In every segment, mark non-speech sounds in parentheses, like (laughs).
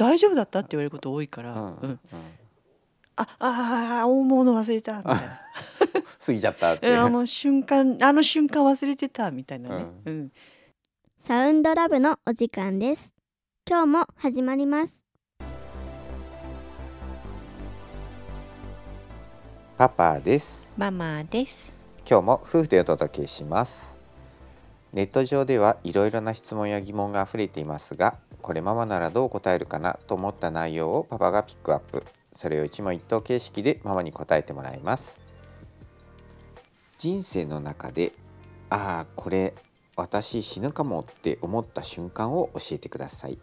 大丈夫だった？って言われること多いから、うん。うん。あああ大物忘れた。みたいな。過ぎちゃったって。えあの瞬間あの瞬間忘れてたみたいなね、うん。サウンドラブのお時間です。今日も始まります。パパです。ママです。今日も夫婦でお届けします。ネット上ではいろいろな質問や疑問が溢れていますがこれママならどう答えるかなと思った内容をパパがピックアップ。それを一問一答形式でママに答えてもらいます。人生の中でああこれ私死ぬかもって思った瞬間を教えてください。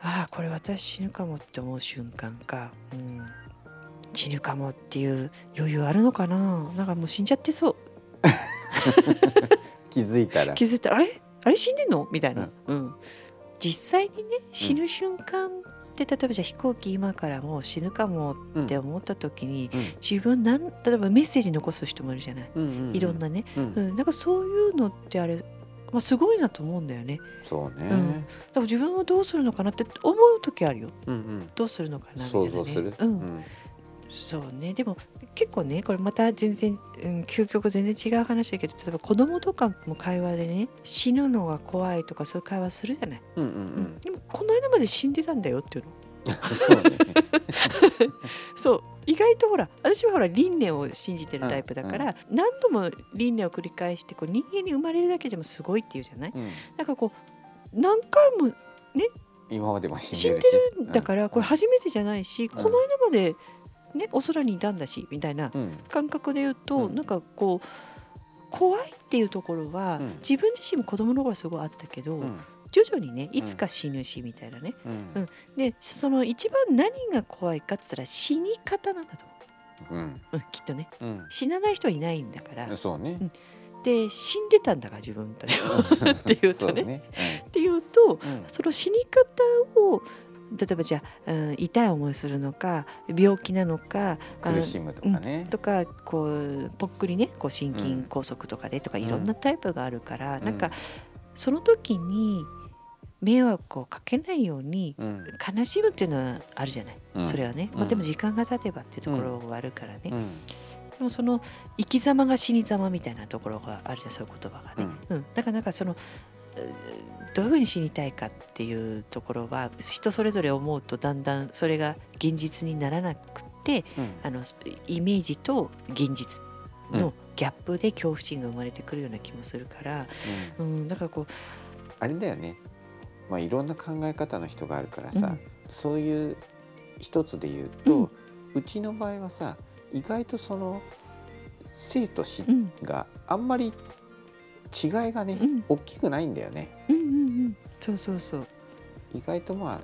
ああこれ私死ぬかもって思う瞬間か、うん、死ぬかもっていう余裕あるのかな？なんかもう死んじゃってそう。(laughs) 気づいたら。(laughs) 気づいたらあれ？あれ死んでんの？みたいな、うん実際にね死ぬ瞬間って、例えばじゃあ飛行機今からもう死ぬかもって思った時に、うん。自分なん例えばメッセージ残す人もいるじゃない、うん。うんうんいろんなね、うん。うん、なん。かそういうのってあれ、まあ、すごいなと思うんだよね。そうね、うん。だから自分はどうするのかなって思う時あるよ。うんうん。どうするのかなみたいな、ね、想像する、うんそうね。でも結構ねこれまた全然、うん、究極全然違う話だけど例えば子供とかも会話でね死ぬのが怖いとかそういう会話するじゃない、うんうんううん。んでもこの間まで死んでたんだよっていうの。そうね。(laughs) そう。意外とほら私はほら輪廻を信じてるタイプだから、何度も輪廻を繰り返してこう人間に生まれるだけでもすごいっていうじゃない？うん。なんかこう何回も今までも死死んんでるし。でるんだからこれ初めてじゃないし、この間までねお空にいたんだしみたいなうん。感覚で言うと、うん。なんかこう怖いっていうところは、うん。自分自身も子供の頃すごいあったけど、うん。徐々にねいつか死ぬしみたいなね、うん。うん。でその一番何が怖いかって言ったら死に方なんだと思う。ん。う、うん、きっとね。うん。死なない人はいないんだから。そうね。で死んでたんだから自分たちは。(laughs) っていうとね。ねっていうとその死に方を例えばじゃあ、うん、痛い思いするのか病気なのかあ苦しむとかね。とかこうぽっくりねこう心筋梗塞とかでとかうん。いろんなタイプがあるから、うん。なんかその時に迷惑をかけないようにうん。悲しむっていうのはあるじゃない、うん。それはね、まあ、うんでも時間が経てばっていうところがあるからね、でうん。もその生き様が死に様みたいなところがあるじゃんそういう言葉がね、うん。だからなんかそのうどういうふうに死にたいかっていうところは人それぞれ思うとだんだんそれが現実にならなくてうん。あのイメージと現実うん。のギャップで恐怖心が生まれてくるような気もするから、うん。うん、だからこうあれだよね。まあいろんな考え方の人があるからさうん。そういう一つで言うとうちの場合はさ意外とその生と死うん。があんまり違いがねうん。大きくないんだよね。うんうんうん。そうそうそう。意外とまあ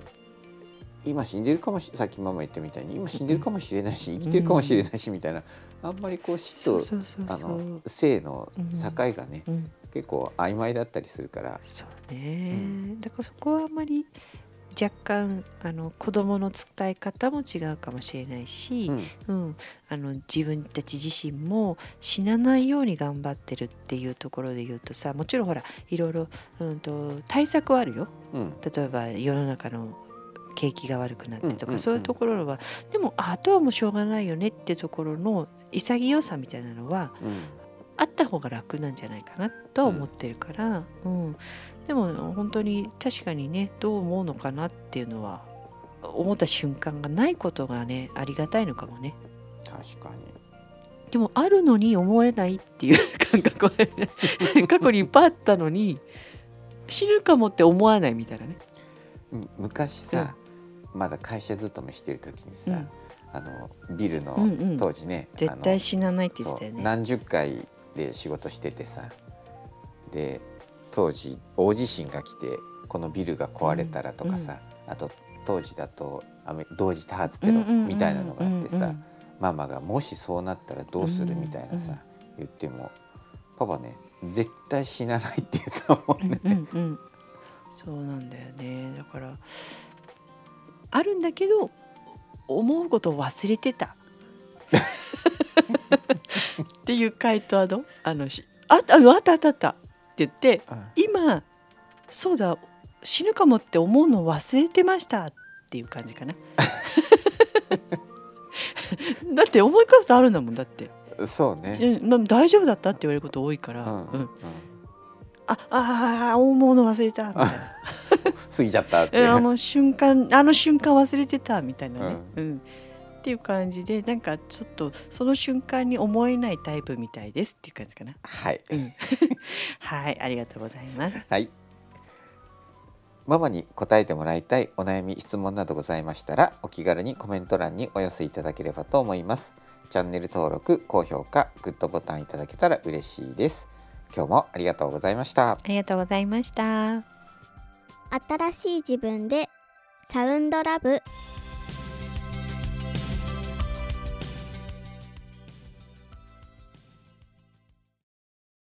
今死んでるかもしさっきママ言ったみたいに今死んでるかもしれないし生きてるかもしれないしみたいなあんまりこう死とあのう、生の境がねうん、結構曖昧だったりするから。そうね、うん。だからそこはあんまり若干あの子供の伝え方も違うかもしれないし、うん。うん、あの自分たち自身も死なないように頑張ってるっていうところで言うとさもちろんほらいろいろ、うん、と対策はあるよ。うん。例えば世の中の景気が悪くなってとか、そういうところは。でもああとはもうしょうがないよねってところの潔さみたいなのはうんあった方が楽なんじゃないかなとは思ってるから、うんでも本当に確かにねどう思うのかなっていうのは思った瞬間がないことがねありがたいのかもね。確かにでもあるのに思えないっていう感覚はね (laughs) 過去にいっぱいあったのに死ぬかもって思わないみたいなね。うん昔さ、まだ会社勤めしてる時にさ、うんあのビルのうんうん当時ね、絶対死なないって言ってたよね。何十回で仕事しててさ。で当時大地震が来てこのビルが壊れたらとかさ、あと当時だと同時多発テロみたいなのがあってさ、ママがもしそうなったらどうするみたいなさ、うん。言ってもパパね絶対死なないって言ったもんね。うんうんうん。そうなんだよね。だからあるんだけど思うことを忘れてた (laughs) っていう回答はどう？あのしあああったあったあった。って言って今そうだ死ぬかもって思うの忘れてました。っっていう感じかな。(laughs) だって思い返すとあるんだもんだって、そうね。うんまあ、大丈夫だったって言われること多いから、うんうん。ああー大物忘れた。みたいな。(laughs) 過ぎちゃったって。えあの瞬間あの瞬間忘れてた。みたいなね、うんっていう感じでなんかちょっとその瞬間に思えないタイプみたいですっていう感じかな。はい。うん、(laughs) はいありがとうございます。はい。ママに答えてもらいたいお悩み質問などございましたらお気軽にコメント欄にお寄せいただければと思いますチャンネル登録高評価グッドボタンいただけたら嬉しいです今日もありがとうございましたありがとうございました。新しい自分でサウンドラブ